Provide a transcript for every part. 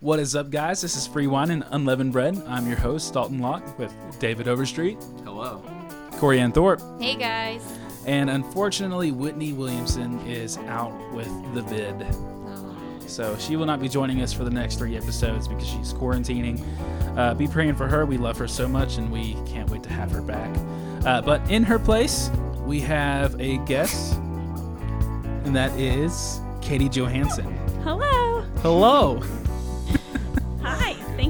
What is up, guys? This is Free Wine and Unleavened Bread. I'm your host, Dalton Locke, with David Overstreet, Hello. Corey Ann Thorpe, Hey guys. and unfortunately, Whitney Williamson is out with the vid. So she will not be joining us for the next three episodes because she's quarantining. Uh, be praying for her. We love her so much, and we can't wait to have her back. Uh, but in her place, we have a guest, and that is Katie Johansson. Hello. Hello.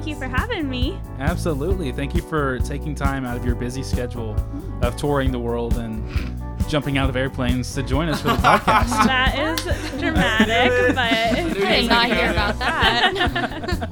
Hi. Thank you for having me. Absolutely. Thank you for taking time out of your busy schedule of touring the world and jumping out of airplanes to join us for the podcast. That is dramatic, but I did not hear about that.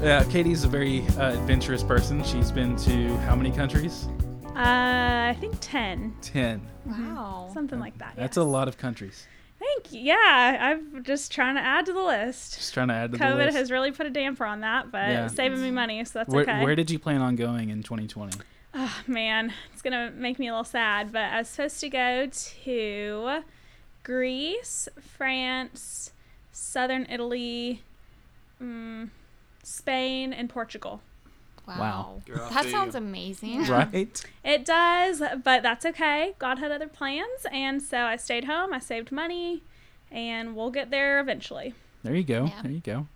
yeah, Katie's a very uh, adventurous person. She's been to how many countries? uh, I think 10. 10. wow. Something like that. That's yes. a lot of countries. Thank you. Yeah, I'm just trying to add to the list. Just trying to add to the list. COVID has really put a damper on that, but Yeah. saving me money, so that's where, okay. where did you plan on going in 2020? oh, man, it's going to make me a little sad, but I was supposed to go to Greece, France, southern Italy, mm, Spain, and Portugal. Wow. You're That to- sounds amazing. Right? It does, but that's okay. God had other plans, and so I stayed home. I saved money, and we'll get there eventually. There you go. Yeah. There you go.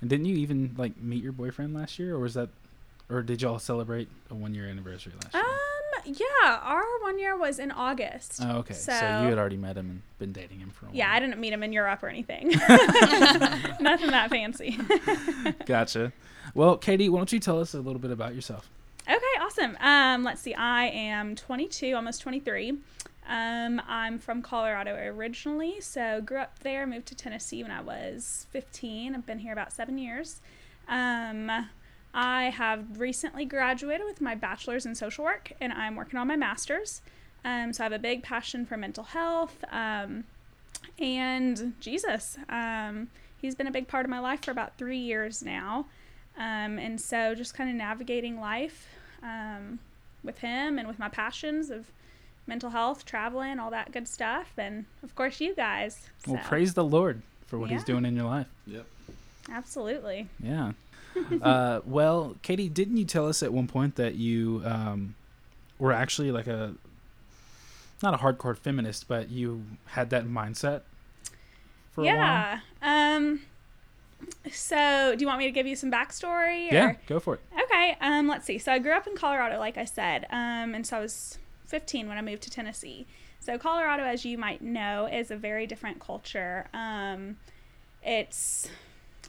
And didn't you even like meet your boyfriend last year, or was that, or did y'all celebrate a one year anniversary last year? Um, yeah, our one year was in August. oh, okay. So, so- you had already met him and been dating him for a while. Yeah, I didn't meet him in Europe or anything. Nothing that fancy. Gotcha. Well, Katie, why don't you tell us a little bit about yourself? Okay, awesome. Um, let's see. I am 22, almost 23. Um, I'm from Colorado originally, so grew up there. Moved to Tennessee when I was 15. I've been here about seven years. Um, I have recently graduated with my bachelor's in social work, and I'm working on my master's. Um, so I have a big passion for mental health um, and Jesus. Um, he's been a big part of my life for about three years now. Um, and so just kind of navigating life um, with him and with my passions of mental health, traveling, all that good stuff. And of course, you guys. Well, praise the Lord for what He's doing in your life. Yep. Absolutely. Yeah. uh, well, Katie, didn't you tell us at one point that you um, were actually like a not a hardcore feminist, but you had that mindset for a while? yeah. Um, so, do you want me to give you some backstory? Or? Yeah, go for it. Okay, um, let's see. So I grew up in Colorado, like I said, um, and so I was 15 when I moved to Tennessee. So Colorado, as you might know, is a very different culture. Um, it's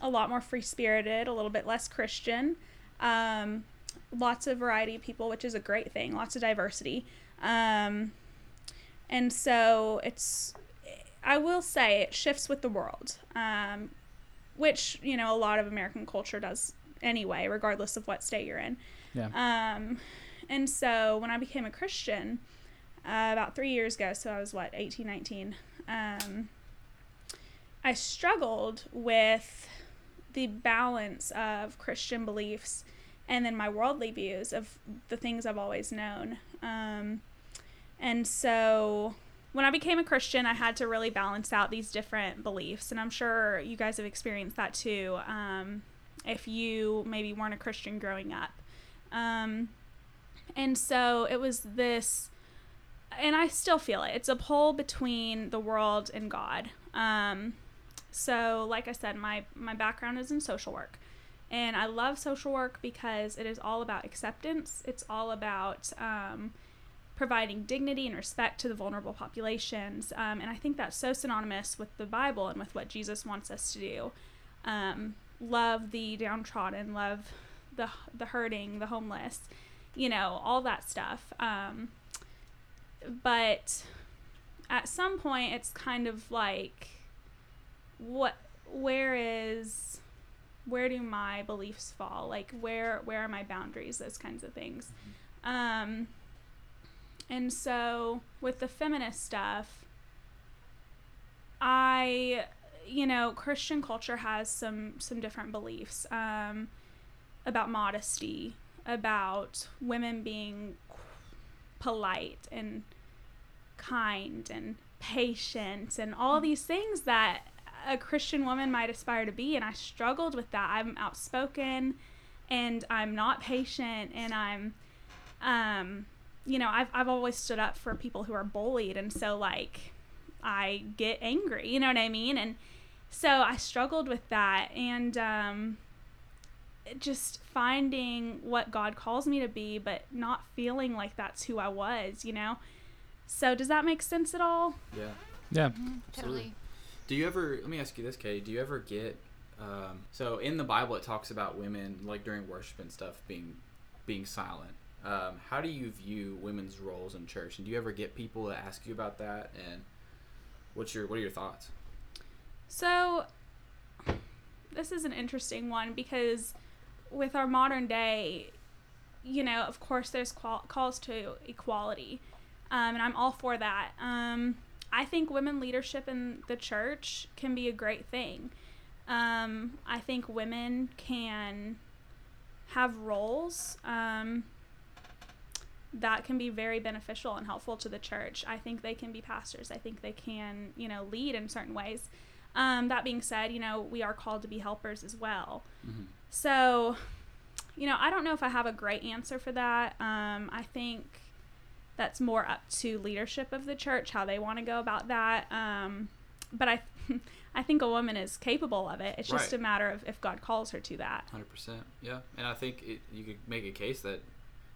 a lot more free spirited, a little bit less Christian. Um, lots of variety of people, which is a great thing. Lots of diversity. Um, and so it's, I will say, it shifts with the world, um, which you know a lot of American culture does anyway, regardless of what state you're in. Yeah. Um, and so when I became a Christian uh, about three years ago, so I was what, 18, 19, um, I struggled with the balance of Christian beliefs and then my worldly views of the things I've always known. Um, and so when I became a Christian, I had to really balance out these different beliefs. And I'm sure you guys have experienced that too. Um, if you maybe weren't a Christian growing up. Um, and so it was this, and I still feel it. It's a pull between the world and God. Um, so, like I said, my, my background is in social work. And I love social work because it is all about acceptance. It's all about um, providing dignity and respect to the vulnerable populations. Um, and I think that's so synonymous with the Bible and with what Jesus wants us to do. Um, love the downtrodden, love the the hurting, the homeless, you know, all that stuff. Um, but at some point, it's kind of like, what? Where is? Where do my beliefs fall? Like, where where are my boundaries? Those kinds of things. Um, and so with the feminist stuff, I, you know, Christian culture has some some different beliefs um, about modesty, about women being polite and kind and patient and all these things that a Christian woman might aspire to be. And I struggled with that. I'm outspoken and I'm not patient and I'm, um, you know, I've, I've always stood up for people who are bullied. And so, like, I get angry, you know what I mean? And so I struggled with that. And, um, just finding what God calls me to be, but not feeling like that's who I was, you know? So, does that make sense at all? Yeah. Yeah. Mhm, Absolutely. Totally. Do you ever? Let me ask you this, Katie. Do you ever get? Um, so in the Bible, it talks about women like during worship and stuff being being silent. Um, how do you view women's roles in church? And do you ever get people to ask you about that? And what's your what are your thoughts? So, this is an interesting one because with our modern day, you know, of course, there's qual- calls to equality, um, and I'm all for that. Um, I think women leadership in the church can be a great thing. Um, I think women can have roles um, that can be very beneficial and helpful to the church. I think they can be pastors. I think they can, you know, lead in certain ways. Um, that being said, you know, we are called to be helpers as well. Mm-hmm. So, you know, I don't know if I have a great answer for that. Um, I think that's more up to leadership of the church how they want to go about that. Um, but I, I think a woman is capable of it. It's just Right. a matter of if God calls her to that. Hundred percent. Yeah, and I think it, you could make a case that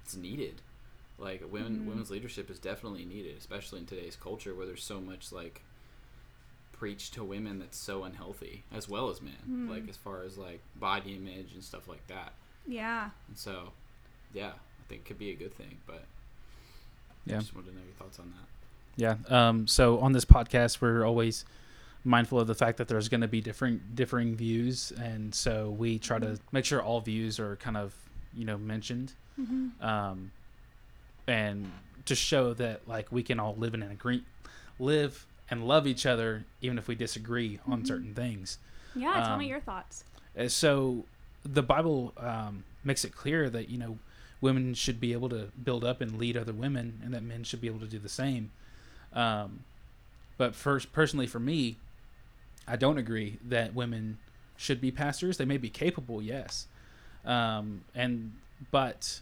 it's needed. Like women, Mhm. women's leadership is definitely needed, especially in today's culture where there's so much like preached to women that's so unhealthy, as well as men. Mhm. Like as far as like body image and stuff like that. Yeah. And so, yeah, I think it could be a good thing. But Yeah. just wanted to know your thoughts on that. Yeah. Um, so on this podcast, we're always mindful of the fact that there's going to be different differing views, and so we try to make sure all views are kind of you know mentioned, Mm-hmm. um, and to show that like we can all live in an agree, live and love each other even if we disagree on Mhm. certain things. Yeah. tell me Um, your thoughts. Uh, so the Bible um, makes it clear that you know women should be able to build up and lead other women, and that men should be able to do the same. Um, but first, personally, for me, I don't agree that women should be pastors. They may be capable, yes, um, and but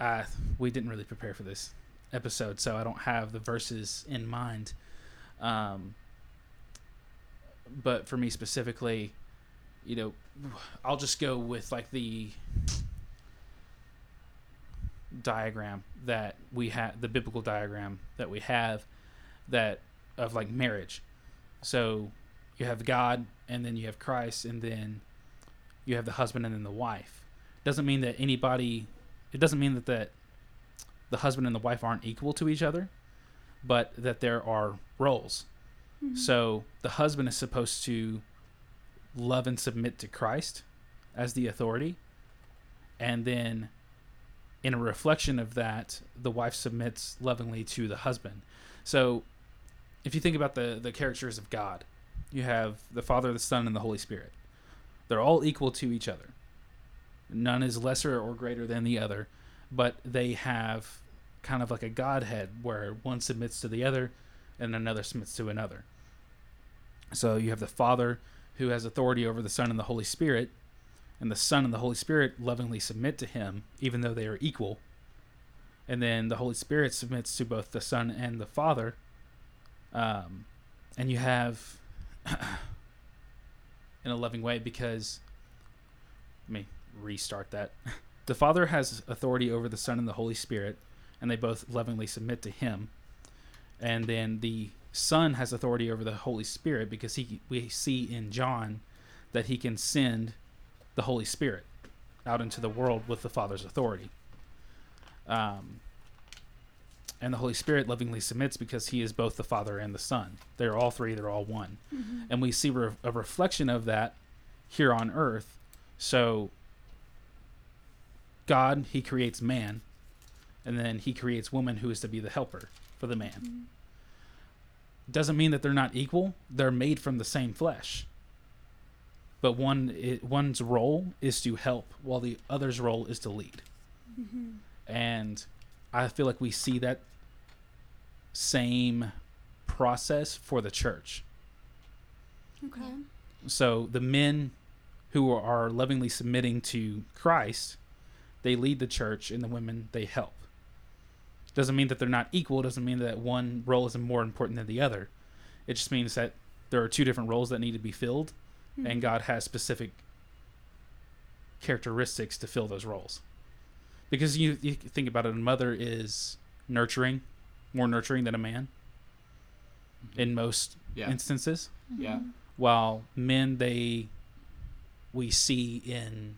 uh, we didn't really prepare for this episode, so I don't have the verses in mind. Um, but for me specifically, you know, I'll just go with like the diagram that we have, the biblical diagram that we have, that of like marriage. So you have God, and then you have Christ, and then you have the husband and then the wife. Doesn't mean that anybody. It doesn't mean that that the husband and the wife aren't equal to each other, but that there are roles. Mhm. So the husband is supposed to love and submit to Christ as the authority. And then in a reflection of that, the wife submits lovingly to the husband. So if you think about the, the characters of God, you have the Father, the Son, and the Holy Spirit. They're all equal to each other. None is lesser or greater than the other, but they have kind of like a Godhead where one submits to the other and another submits to another. So you have the Father who has authority over the Son and the Holy Spirit, and the Son and the Holy Spirit lovingly submit to him, even though they are equal. And then the Holy Spirit submits to both the Son and the Father. Um, and you have, in a loving way, because, me restart that. the Father has authority over the Son and the Holy Spirit, and they both lovingly submit to him. And then the Son has authority over the Holy Spirit because he we see in John that he can send the Holy Spirit out into the world with the Father's authority. Um, and the Holy Spirit lovingly submits because he is both the Father and the Son. They're all three, they're all one. Mhm. And we see re- a reflection of that here on earth. So, God, he creates man, and then he creates woman who is to be the helper for the man. Doesn't mean that they're not equal, they're made from the same flesh. But one it, one's role is to help, while the other's role is to lead. Mhm. And I feel like we see that same process for the church. Okay. So the men who are lovingly submitting to Christ, they lead the church, and the women they help. Doesn't mean that they're not equal. Doesn't mean that one role is more important than the other. It just means that there are two different roles that need to be filled, Mm-hmm. and God has specific characteristics to fill those roles. Because you, you think about it, a mother is nurturing, more nurturing than a man in most Yeah. instances Yeah. while men they we see in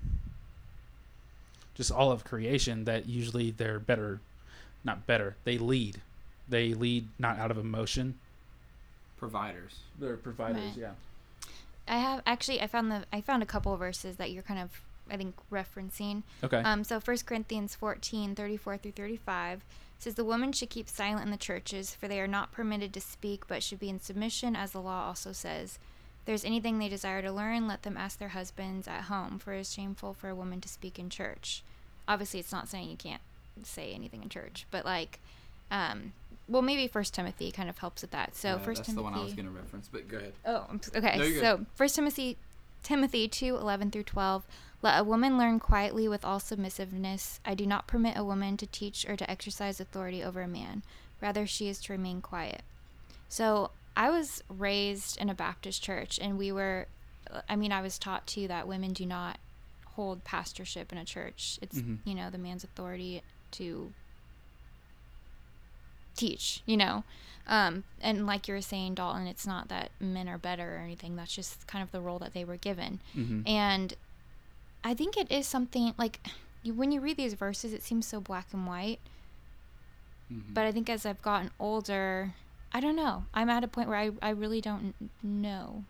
just all of creation that usually they're better not better they lead they lead not out of emotion Providers. they're providers Right. yeah I have actually I found the I found a couple of verses that you're kind of I think referencing. okay Um, so First Corinthians 14, 34 through 35 says, The woman should keep silent in the churches, for they are not permitted to speak, but should be in submission, as the law also says. There's anything they desire to learn, let them ask their husbands at home, for it is shameful for a woman to speak in church. Obviously, it's not saying you can't say anything in church, but like, um, well, maybe First Timothy kind of helps with that. So Yeah, First that's Timothy. the one I was going to reference, but go ahead. Oh, okay. No, so First Timothy, Timothy two eleven through twelve. Let a woman learn quietly with all submissiveness. I do not permit a woman to teach or to exercise authority over a man. Rather, she is to remain quiet. So I was raised in a Baptist church, and we were, I mean, I was taught too that women do not hold pastorship in a church. It's Mhm. you know the man's authority to teach. You know, um, and like you were saying, Dalton, it's not that men are better or anything. That's just kind of the role that they were given. mm-hmm. And I think it is something like you, when you read these verses, it seems so black and white. Mhm. But I think as I've gotten older, I don't know. I'm at a point where I, I really don't know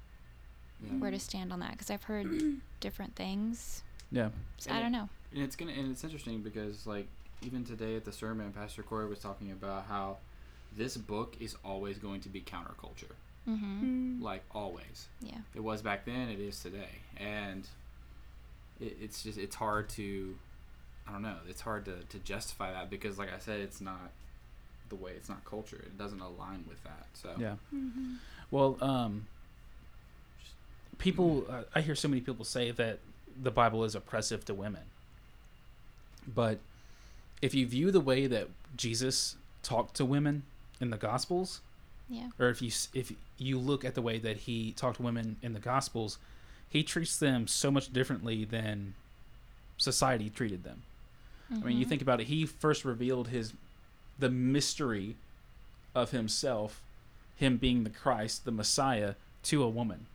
Yeah. where to stand on that because I've heard different things. yeah So I don't know. And it's gonna and it's interesting because like even today at the sermon, Pastor Corey was talking about how this book is always going to be counterculture, Mm-hmm. Mm. like always. Yeah. It was back then, it is today, and it, it's just it's hard to, I don't know, it's hard to to justify that because like I said, it's not the way it's not culture. It doesn't align with that. So yeah Mm-hmm. well um people uh, i hear so many people say that the bible is oppressive to women but if you view the way that jesus talked to women in the gospels Yeah. or if you if you look at the way that he talked to women in the gospels he treats them so much differently than society treated them i mean you Mhm. think about it he first revealed his the mystery of himself him being the christ the messiah to a woman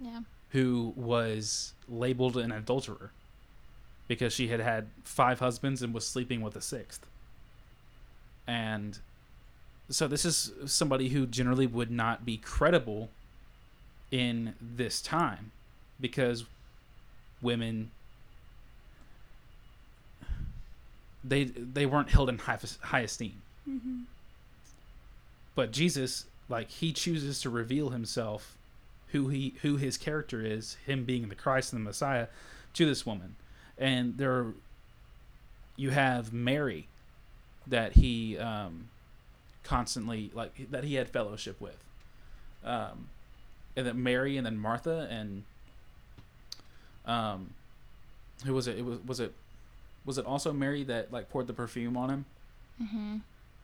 Yeah. who was labeled an adulterer because she had had five husbands and was sleeping with a sixth. And so this is somebody who generally would not be credible in this time because women they they weren't held in high, high esteem. Mm-hmm. But Jesus like he chooses to reveal himself who he who his character is, him being the Christ and the Messiah, to this woman. And there you have Mary that he um, constantly like that he had fellowship with. Um, and then Mary and then Martha and um who was it? It was was it was it also Mary that like poured the perfume on him? Mm-hmm.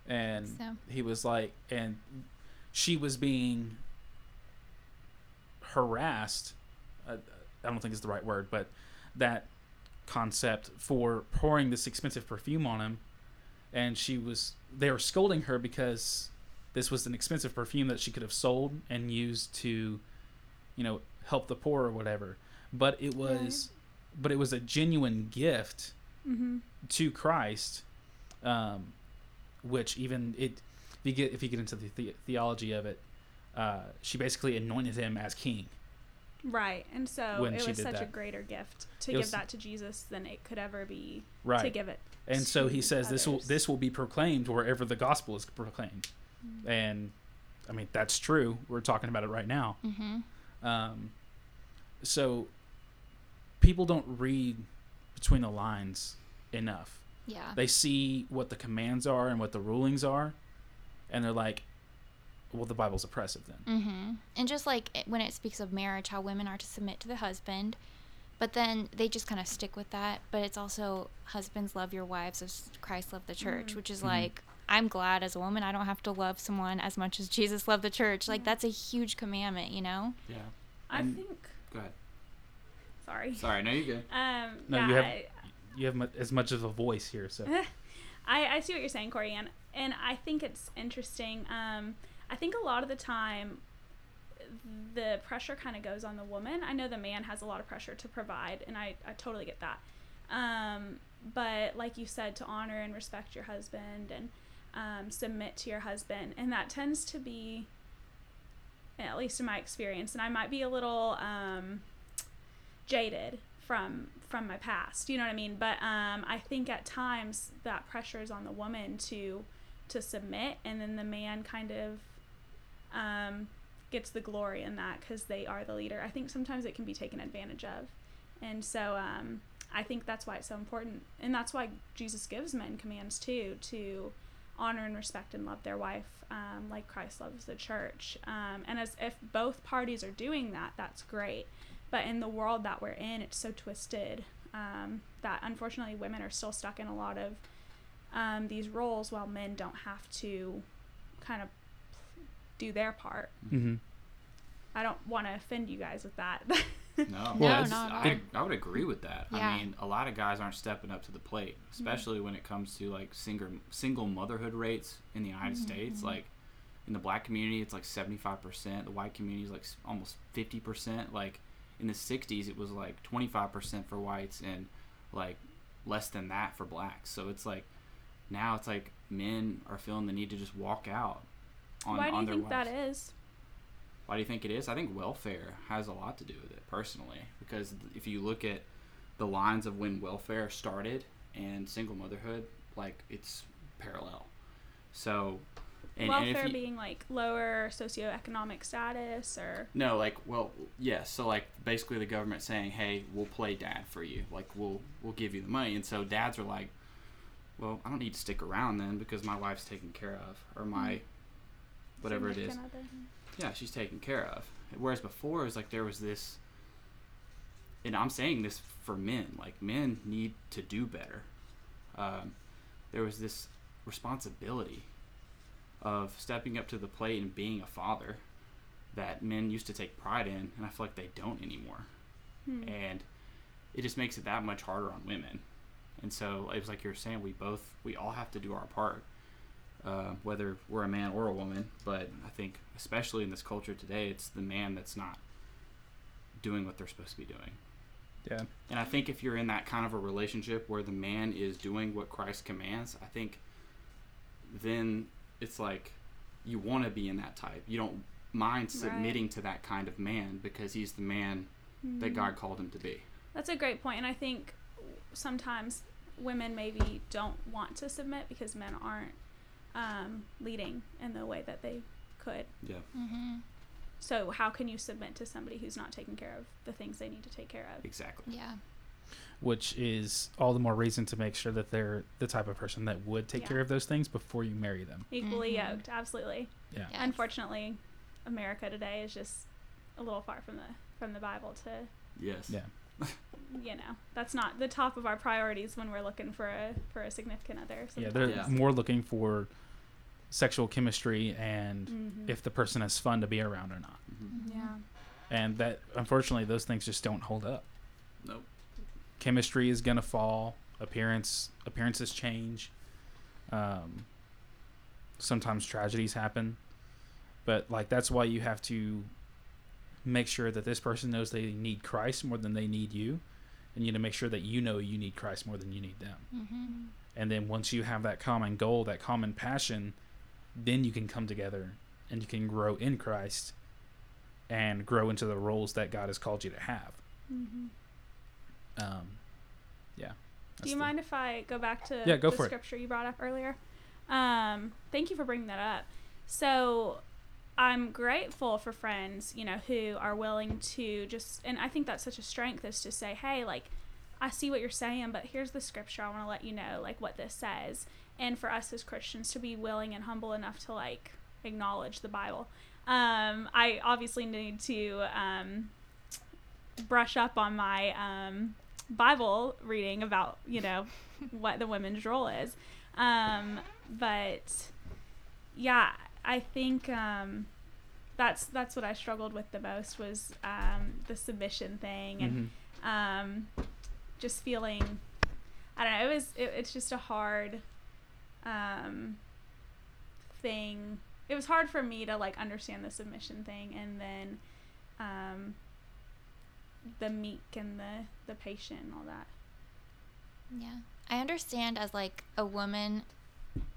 and So. he was like and she was being harassed uh, i don't think it's the right word but that concept for pouring this expensive perfume on him and she was they were scolding her because this was an expensive perfume that she could have sold and used to you know help the poor or whatever but it was but it was a genuine gift Mm-hmm. to Christ, um, which even it, if you get if you get into the, the theology of it, uh, she basically anointed him as king. Right. And so When it was such a greater gift to It give was- that to Jesus than it could ever be to give it. And so he says this will this will be proclaimed wherever the gospel is proclaimed. And I mean that's true. We're talking about it right now. Mm-hmm. Um, so people don't read between the lines enough. Yeah. they see what the commands are and what the rulings are and they're like well, the Bible's oppressive then. Mm-hmm. And just like it- when it speaks of marriage, how women are to submit to the husband, but then they just kind of stick with that. But it's also husbands love your wives as Christ loved the church, which is Mhm. like I'm glad as a woman I don't have to love someone as much as Jesus loved the church. Like that's a huge commandment, you know. Yeah. I And- think. Go ahead. Sorry. Sorry, no, you good. Um, No, yeah, you have- I, You have mu- as much of a voice here, so I, I see what you're saying, Corey, and, and I think it's interesting. Um, I think a lot of the time, the pressure kind of goes on the woman. I know the man has a lot of pressure to provide, and I, I totally get that. Um, but like you said, to honor and respect your husband and um, submit to your husband, and that tends to be, at least in my experience, and I might be a little um, jaded from from my past you know what i mean? But um i think at times that pressure is on the woman to to submit and then the man kind of um gets the glory in that because they are the leader. I think sometimes it can be taken advantage of. And so um i think that's why it's so important. And that's why jesus gives men commands too to honor and respect and love their wife um, like christ loves the church. Um, and as if both parties are doing that that's great but in the world that we're in it's so twisted um, that unfortunately women are still stuck in a lot of um, these roles while men don't have to kind of do their part hmm i don't want to offend you guys with that No, Well, that's- not at. I, I would agree with that. Yeah. I mean, a lot of guys aren't stepping up to the plate, especially when it comes to like single single motherhood rates in the United States. Like in the black community, it's like seventy five percent. The white community is like almost fifty percent. Like in the '60s, it was like twenty five percent for whites and like less than that for blacks. So it's like now it's like men are feeling the need to just walk out. On, why do on you their think that wives. is Why do you think it is? I think welfare has a lot to do with it personally, because if you look at the lines of when welfare started and single motherhood, like it's parallel. So, and, and welfare if you, being like lower socioeconomic status or no, like well, yes. So like basically the government saying, hey, we'll play dad for you, like we'll we'll give you the money, and so dads are like, well, I don't need to stick around then because my wife's taken care of, or my whatever it is. other. yeah, she's taken care of. Whereas before, it was like there was this, and I'm saying this for men, like men need to do better. Um, there was this responsibility of stepping up to the plate and being a father that men used to take pride in, and I feel like they don't anymore. Hmm. And it just makes it that much harder on women. And so it was like you were saying, we both, we all have to do our part uh, whether we're a man or a woman. But I think, especially in this culture today, it's the man that's not doing what they're supposed to be doing. yeah, And I think if you're in that kind of a relationship where the man is doing what Christ commands, I think then it's like you want to be in that type. You don't mind submitting to that kind of man because he's the man that Mhm. God called him to be. That's a great point, and I think sometimes women maybe don't want to submit because men aren't um, leading in the way that they could. Yeah. Mm-hmm. So how can you submit to somebody who's not taking care of the things they need to take care of? Exactly. Yeah. Which is all the more reason to make sure that they're the type of person that would take Yeah. care of those things before you marry them. Equally Mhm. yoked, absolutely. Yeah. Yes. Unfortunately, America today is just a little far from the from the Bible to Yes. Yeah. you know that's not the top of our priorities when we're looking for a for a significant other. Yeah, they're Yeah. more looking for sexual chemistry and Mhm. if the person is fun to be around or not. hmm yeah. And that unfortunately those things just don't hold up. Nope. Chemistry is gonna fall. Appearance appearances change. Um, sometimes tragedies happen, but like that's why you have to make sure that this person knows they need Christ more than they need you, and you need to make sure that you know you need Christ more than you need them. Mm-hmm. And then once you have that common goal, that common passion, then you can come together and you can grow in Christ and grow into the roles that God has called you to have. hmm Um, yeah. Do you the- mind if I go back to Yeah, go the for it. scripture you brought up earlier? Um, thank you for bringing that up. So I'm grateful for friends, you know, who are willing to just, and I think that's such a strength is to say, hey, like, I see what you're saying, but here's the scripture. I want to let you know, like, what this says. And for us as Christians to be willing and humble enough to, like, acknowledge the Bible. Um, I obviously need to um, brush up on my um, Bible reading about you know what the women's role is. Um, but yeah, I think um, that's that's what I struggled with the most was um, the submission thing and Mhm. um, just feeling. I don't know. It was. It, it's just a hard um, thing. It was hard for me to like understand the submission thing, and then um, the meek and the the patient and all that. Yeah. I understand as like a woman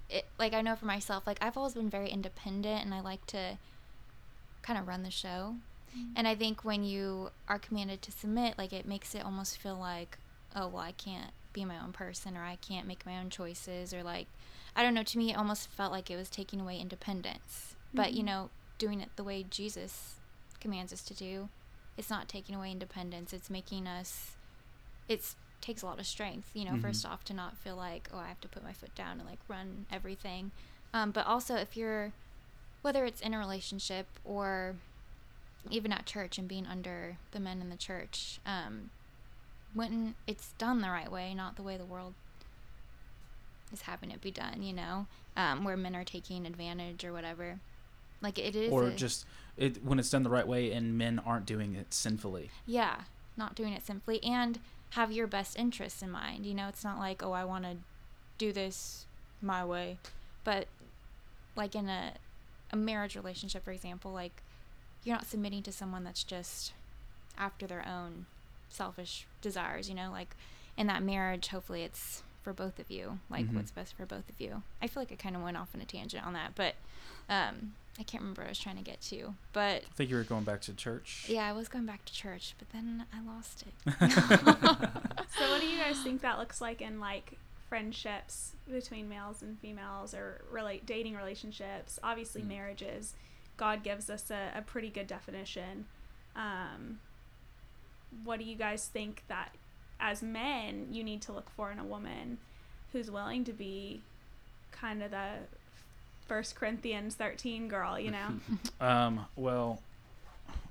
it like I know for myself, like I've always been very independent and I like to kind of run the show. And I think when you are commanded to submit, like it makes it almost feel like, oh well I can't be my own person or I can't make my own choices or like I don't know, to me it almost felt like it was taking away independence. But you Mhm. know, doing it the way Jesus commands us to do, it's not taking away independence. It's making us it's takes a lot of strength, you know, Mhm. first off to not feel like, oh, I have to put my foot down and like run everything. Um, but also if you're whether it's in a relationship or even at church and being under the men in the church, um, when it's done the right way, not the way the world is having it be done, you know, um, where men are taking advantage or whatever. Like it is, or a- just it when it's done the right way and men aren't doing it sinfully. yeah, not doing it simply and have your best interests in mind. You know, it's not like, oh, I want to do this my way, but like in a a marriage relationship, for example, like you're not submitting to someone that's just after their own selfish desires. You know, like in that marriage, hopefully it's for both of you, like Mhm. what's best for both of you. I feel like I kind of went off on a tangent on that, but um, I can't remember what I was trying to get to. But I think you were going back to church. yeah, I was going back to church, but then I lost it. So, what do you guys think that looks like in like friendships between males and females, or relate dating relationships? Obviously, Mm. marriages. God gives us a, a pretty good definition. Um, what do you guys think that, as men, you need to look for in a woman who's willing to be kind of the First Corinthians thirteen girl? You know. Um, well,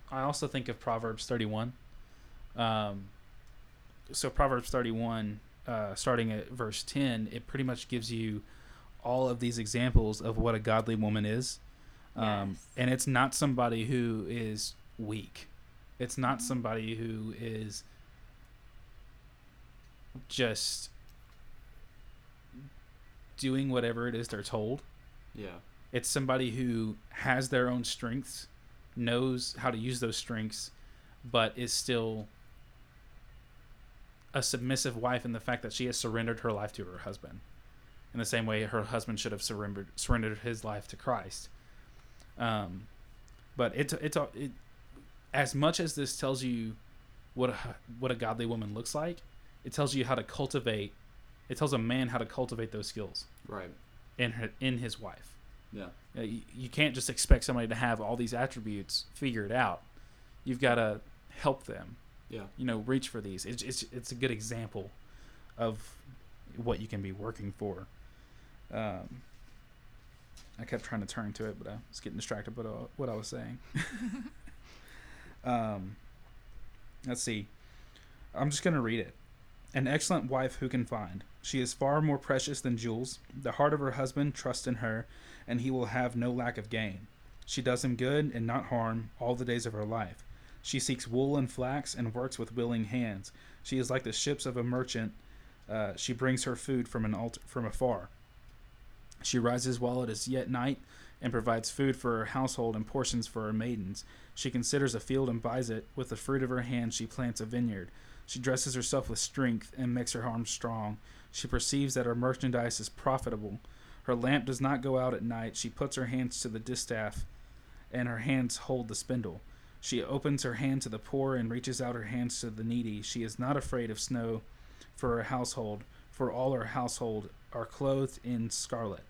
I also think of Proverbs 31. Um, so Proverbs 31, uh, starting at verse 10, it pretty much gives you all of these examples of what a godly woman is. Um, Yes. And it's not somebody who is weak. It's not somebody who is just doing whatever it is they're told Yeah. it's somebody who has their own strengths knows how to use those strengths but is still a submissive wife in the fact that she has surrendered her life to her husband in the same way her husband should have surrendered surrendered his life to Christ um but it it, it as much as this tells you what a, what a godly woman looks like it tells you how to cultivate it tells a man how to cultivate those skills Right. In her, in his wife Yeah. you, you can't just expect somebody to have all these attributes figured out. You've got to help them. Yeah. You know, reach for these. It's it's it's a good example of what you can be working for. Um, I kept trying to turn to it, but I was getting distracted by what I was saying. um, let's see. I'm just gonna read it. An excellent wife who can find. She is far more precious than jewels. The heart of her husband trusts in her, and he will have no lack of gain. She does him good and not harm all the days of her life. She seeks wool and flax and works with willing hands. She is like the ships of a merchant. Uh, she brings her food from an alt- from afar. She rises while it is yet night and provides food for her household and portions for her maidens. She considers a field and buys it. With the fruit of her hand, she plants a vineyard. She dresses herself with strength and makes her arms strong. She perceives that her merchandise is profitable. Her lamp does not go out at night. She puts her hands to the distaff, and her hands hold the spindle. She opens her hand to the poor and reaches out her hands to the needy. She is not afraid of snow for her household, for all her household are clothed in scarlet,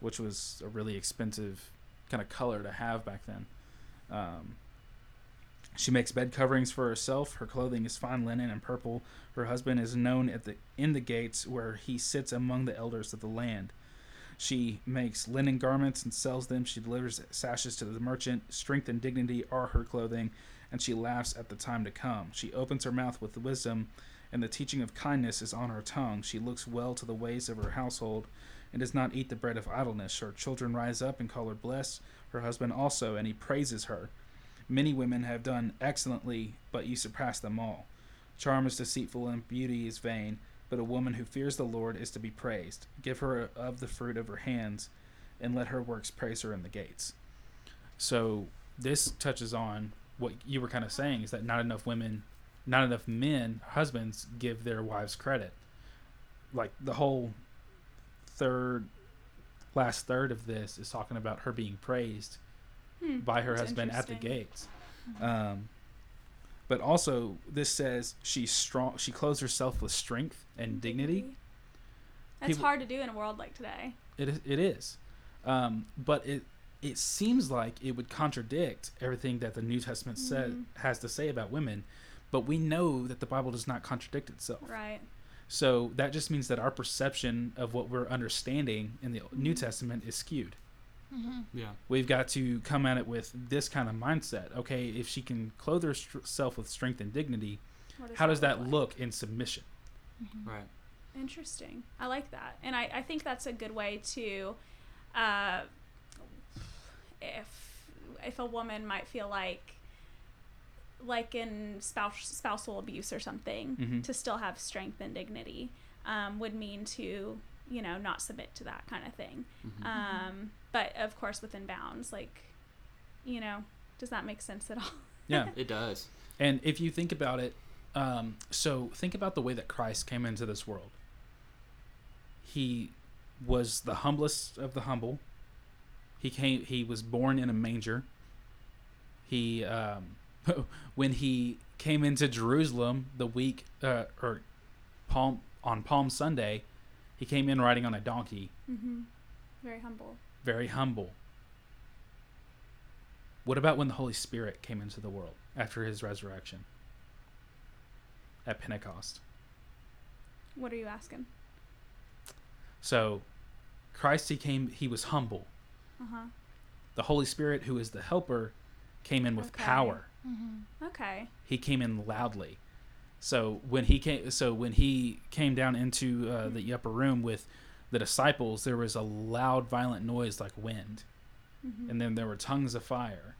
which was a really expensive kind of color to have back then. Um, she makes bed coverings for herself. Her clothing is fine linen and purple. Her husband is known at the in the gates where he sits among the elders of the land. She makes linen garments and sells them. She delivers sashes to the merchant. Strength and dignity are her clothing, and she laughs at the time to come. She opens her mouth with wisdom, and the teaching of kindness is on her tongue. She looks well to the ways of her household, and does not eat the bread of idleness. Her children rise up and call her blessed, her husband also, and he praises her. Many women have done excellently, but you surpass them all. Charm is deceitful and beauty is vain, but a woman who fears the Lord is to be praised. Give her of the fruit of her hands, and let her works praise her in the gates. So this touches on what you were kind of saying is that not enough women, not enough men, husbands give their wives credit. Like the whole third, last third of this is talking about her being praised Hmm, by her husband at the gates. Um, but also, this says she's strong. She clothes herself with strength and dignity. That's People- hard to do in a world like today. It is. It is. Um, but it it seems like it would contradict everything that the New Testament said Mhm. has to say about women. But we know that the Bible does not contradict itself. Right. So that just means that our perception of what we're understanding in the New Mhm. Testament is skewed. Mm-hmm. Yeah. We've got to come at it with this kind of mindset. Okay, if she can clothe herself with strength and dignity, What how does that like? look in submission? Mm-hmm. Right. Interesting. I like that, and I, I think that's a good way to, uh, if if a woman might feel like, like in spouse spousal abuse or something, Mhm. to still have strength and dignity, um, would mean to you know not submit to that kind of thing. Mhm. Um, but of course within bounds. Like, you know, does that make sense at all? Yeah. it does. And if you think about it, um, so think about the way that Christ came into this world. He was the humblest of the humble. He came. He was born in a manger. He, um, when he came into Jerusalem the week uh, or Palm on Palm Sunday, he came in riding on a donkey, Mm-hmm. Very humble. Very humble. What about when the Holy Spirit came into the world after his resurrection at Pentecost? What are you asking? So, Christ, he came, he was humble. Uh huh. The Holy Spirit, who is the helper, came in with Okay. power. Mm-hmm. Okay. He came in loudly. So when he came, so when he came down into uh, the upper room with the disciples, there was a loud, violent noise like wind. Mm-hmm. and then there were tongues of fire.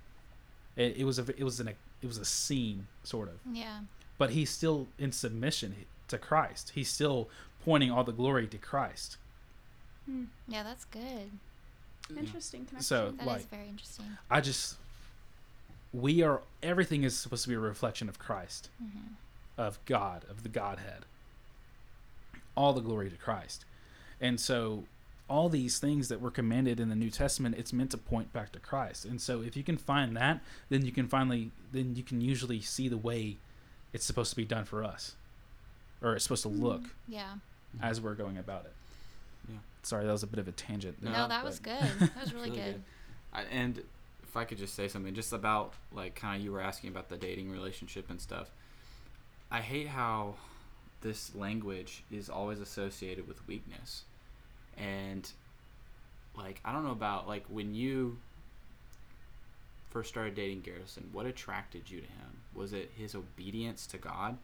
It, it was a it was an it was a scene sort of, Yeah. but he's still in submission to Christ. He's still pointing all the glory to Christ. Hmm. Yeah, that's good. Interesting connection. So That is like very interesting. I just we are everything is supposed to be a reflection of Christ, Mm-hmm. of God, of the Godhead. All the glory to Christ, and so all these things that were commanded in the New Testament, it's meant to point back to Christ. And so if you can find that, then you can finally then you can usually see the way it's supposed to be done for us. Or it's supposed to mm-hmm. look Yeah. as we're going about it. Yeah. Sorry, that was a bit of a tangent. No, No, that was good. That was really, Really good. good. I, and if I could just say something just about like kind of you were asking about the dating relationship and stuff. I hate how this language is always associated with weakness. And like I don't know about like when you first started dating Garrison, what attracted you to him? Was it his obedience to God?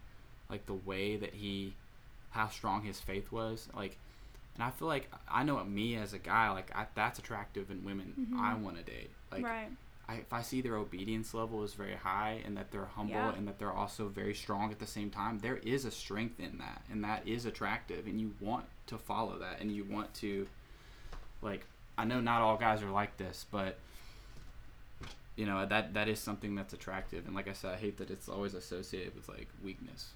Like the way that he how strong his faith was? Like and I feel like I know me as a guy, like I, that's attractive in women Mhm. I want to date. Like right. I, if I see their obedience level is very high and that they're humble Yeah. and that they're also very strong at the same time, there is a strength in that, and that is attractive, and you want to follow that, and you want to, like, I know not all guys are like this, but you know that that is something that's attractive, and like I said, I hate that it's always associated with like weakness,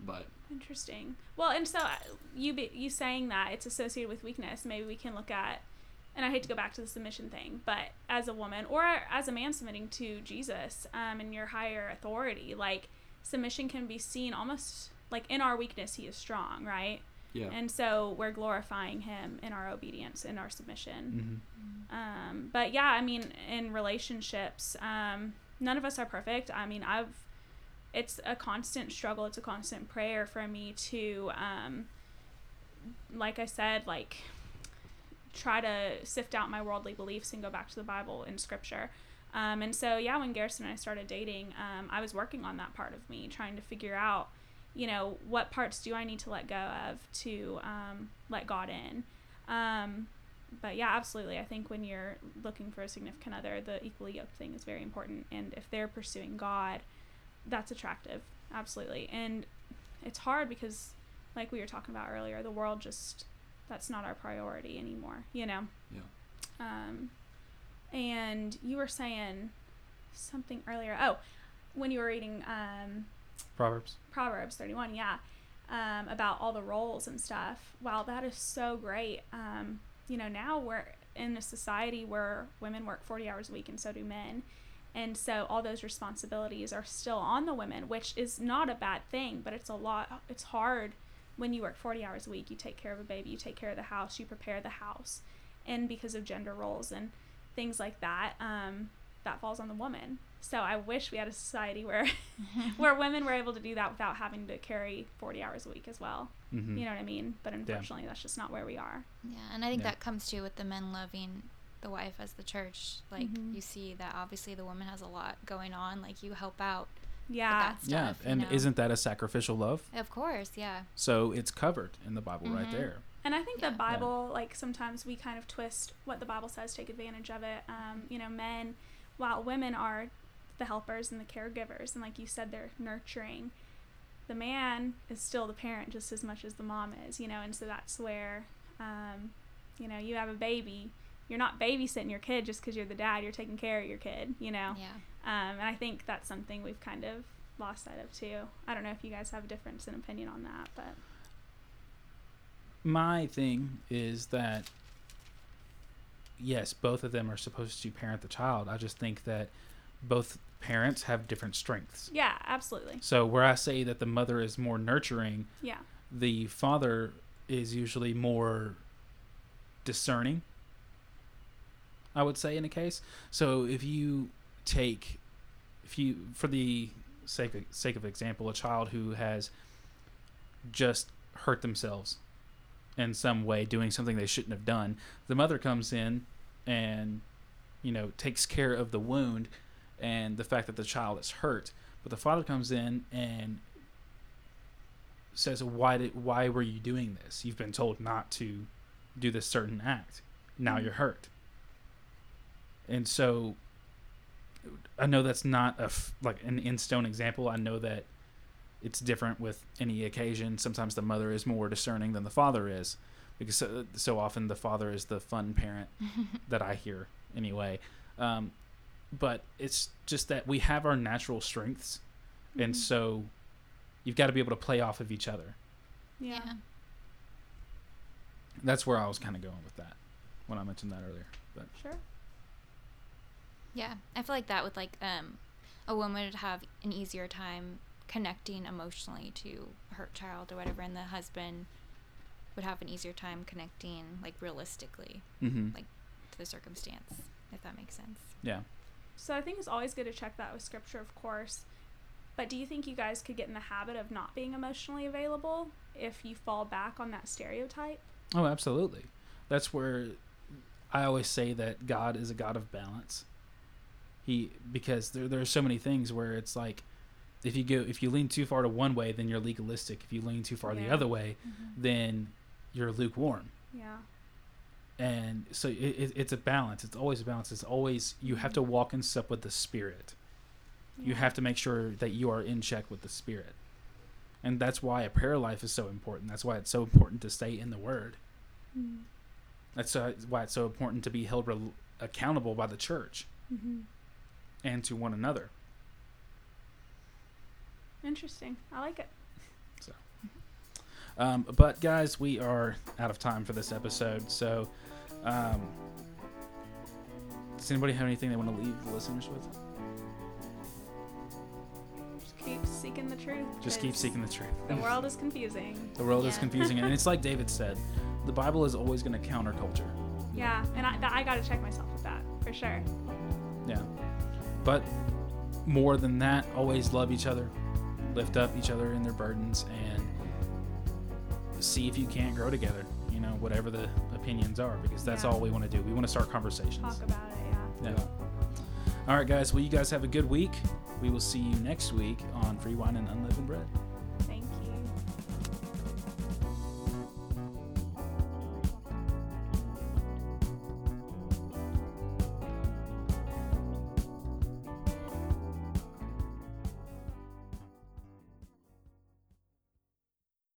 but Interesting. Well, and so uh, you be, you saying that it's associated with weakness, maybe we can look at, and I hate to go back to the submission thing, but as a woman or as a man submitting to Jesus um, and your higher authority, like submission can be seen almost like in our weakness, he is strong, right? yeah, And so we're glorifying him in our obedience, in our submission. Mm-hmm. Um, but yeah, I mean, in relationships, um, none of us are perfect. I mean, I've, it's a constant struggle. It's a constant prayer for me to, um, like I said, like try to sift out my worldly beliefs and go back to the Bible and Scripture. Um, and so, yeah, when Garrison and I started dating, um, I was working on that part of me, trying to figure out, you know, what parts do I need to let go of to um, let God in. Um, but yeah, absolutely. I think when you're looking for a significant other, the equally yoked thing is very important. And if they're pursuing God, that's attractive. Absolutely. And it's hard because, like we were talking about earlier, the world just, that's not our priority anymore, you know? Yeah. Um, and you were saying something earlier. Oh, when you were reading um, Proverbs. Proverbs 31, yeah, um, about all the roles and stuff. Wow, that is so great. Um, you know, now we're in a society where women work 40 hours a week and so do men. And so all those responsibilities are still on the women, which is not a bad thing, but it's a lot, it's hard when you work 40 hours a week. You take care of a baby, you take care of the house, you prepare the house. And because of gender roles and things like that, um, that falls on the woman. So I wish we had a society where where women were able to do that without having to carry 40 hours a week as well. Mm-hmm. You know what I mean? But unfortunately, that's just not where we are. Yeah, and I think Yeah. that comes too with the men loving the wife as the church. Like Mhm. you see that obviously the woman has a lot going on. Like you help out Yeah. with that Yeah, stuff. you and know? isn't that a sacrificial love? of course, yeah. So it's covered in the Bible right Mhm. there. And I think Yeah. the Bible, like sometimes we kind of twist what the Bible says, take advantage of it. Um, you know, men, while women are the helpers and the caregivers, and like you said, they're nurturing. The man is still the parent just as much as the mom is, you know, and so that's where, um, you know, you have a baby. You're not babysitting your kid just because you're the dad. You're taking care of your kid, you know. Yeah. Um, and I think that's something we've kind of lost sight of too. I don't know if you guys have a difference in opinion on that, but My thing is that yes, both of them are supposed to parent the child. I just think that both parents have different strengths. yeah, absolutely. So where I say that the mother is more nurturing, Yeah. the father is usually more discerning. I would say in a case. So if you take, if you for the sake of, sake of example, a child who has just hurt themselves in some way, doing something they shouldn't have done, the mother comes in and you know takes care of the wound and the fact that the child is hurt. But the father comes in and says, "Why did? Why were you doing this? You've been told not to do this certain act. Now Mhm. you're hurt." And so, I know that's not a f- like an in stone example. I know that it's different with any occasion. Sometimes the mother is more discerning than the father is, because so, so often the father is the fun parent that I hear anyway. Um, but it's just that we have our natural strengths, and Mhm. so you've got to be able to play off of each other. Yeah. That's where I was kind of going with that when I mentioned that earlier. But Sure. Yeah, I feel like that would like um, a woman would have an easier time connecting emotionally to her child or whatever, and the husband would have an easier time connecting like realistically mm-hmm. Like- to the circumstance, if that makes sense. yeah, So I think it's always good to check that with scripture, of course. But do you think you guys could get in the habit of not being emotionally available if you fall back on that stereotype? oh, absolutely. That's where I always say that God is a God of balance. He because there there are so many things where it's like if you go if you lean too far to one way, then you're legalistic. If you lean too far the other way, then you're lukewarm. Yeah. and so it, it, it's a balance. It's always a balance. It's always you have to walk in step with the spirit. You have to make sure that you are in check with the spirit. And that's why a prayer life is so important. That's why it's so important to stay in the word. Mm. that's why it's so important to be held rel accountable by the church. Mm-hmm. And to one another Interesting. I like it. um, but guys we are out of time for this episode so um, does anybody have anything they want to leave the listeners with Just keep seeking the truth. just keep seeking the truth The world is confusing. The world is confusing, and it's like David said, the Bible is always going to counter culture. Yeah, and I, I got to check myself with that for sure. Yeah, but more than that, always love each other, lift up each other in their burdens, and see if you can't grow together. You know whatever the opinions are because that's Yeah. all we want to do. We want to start conversations. Talk about it. Yeah. Yeah. All right, guys. Well, you guys have a good week. We will see you next week on Free Wine and Unleavened Bread.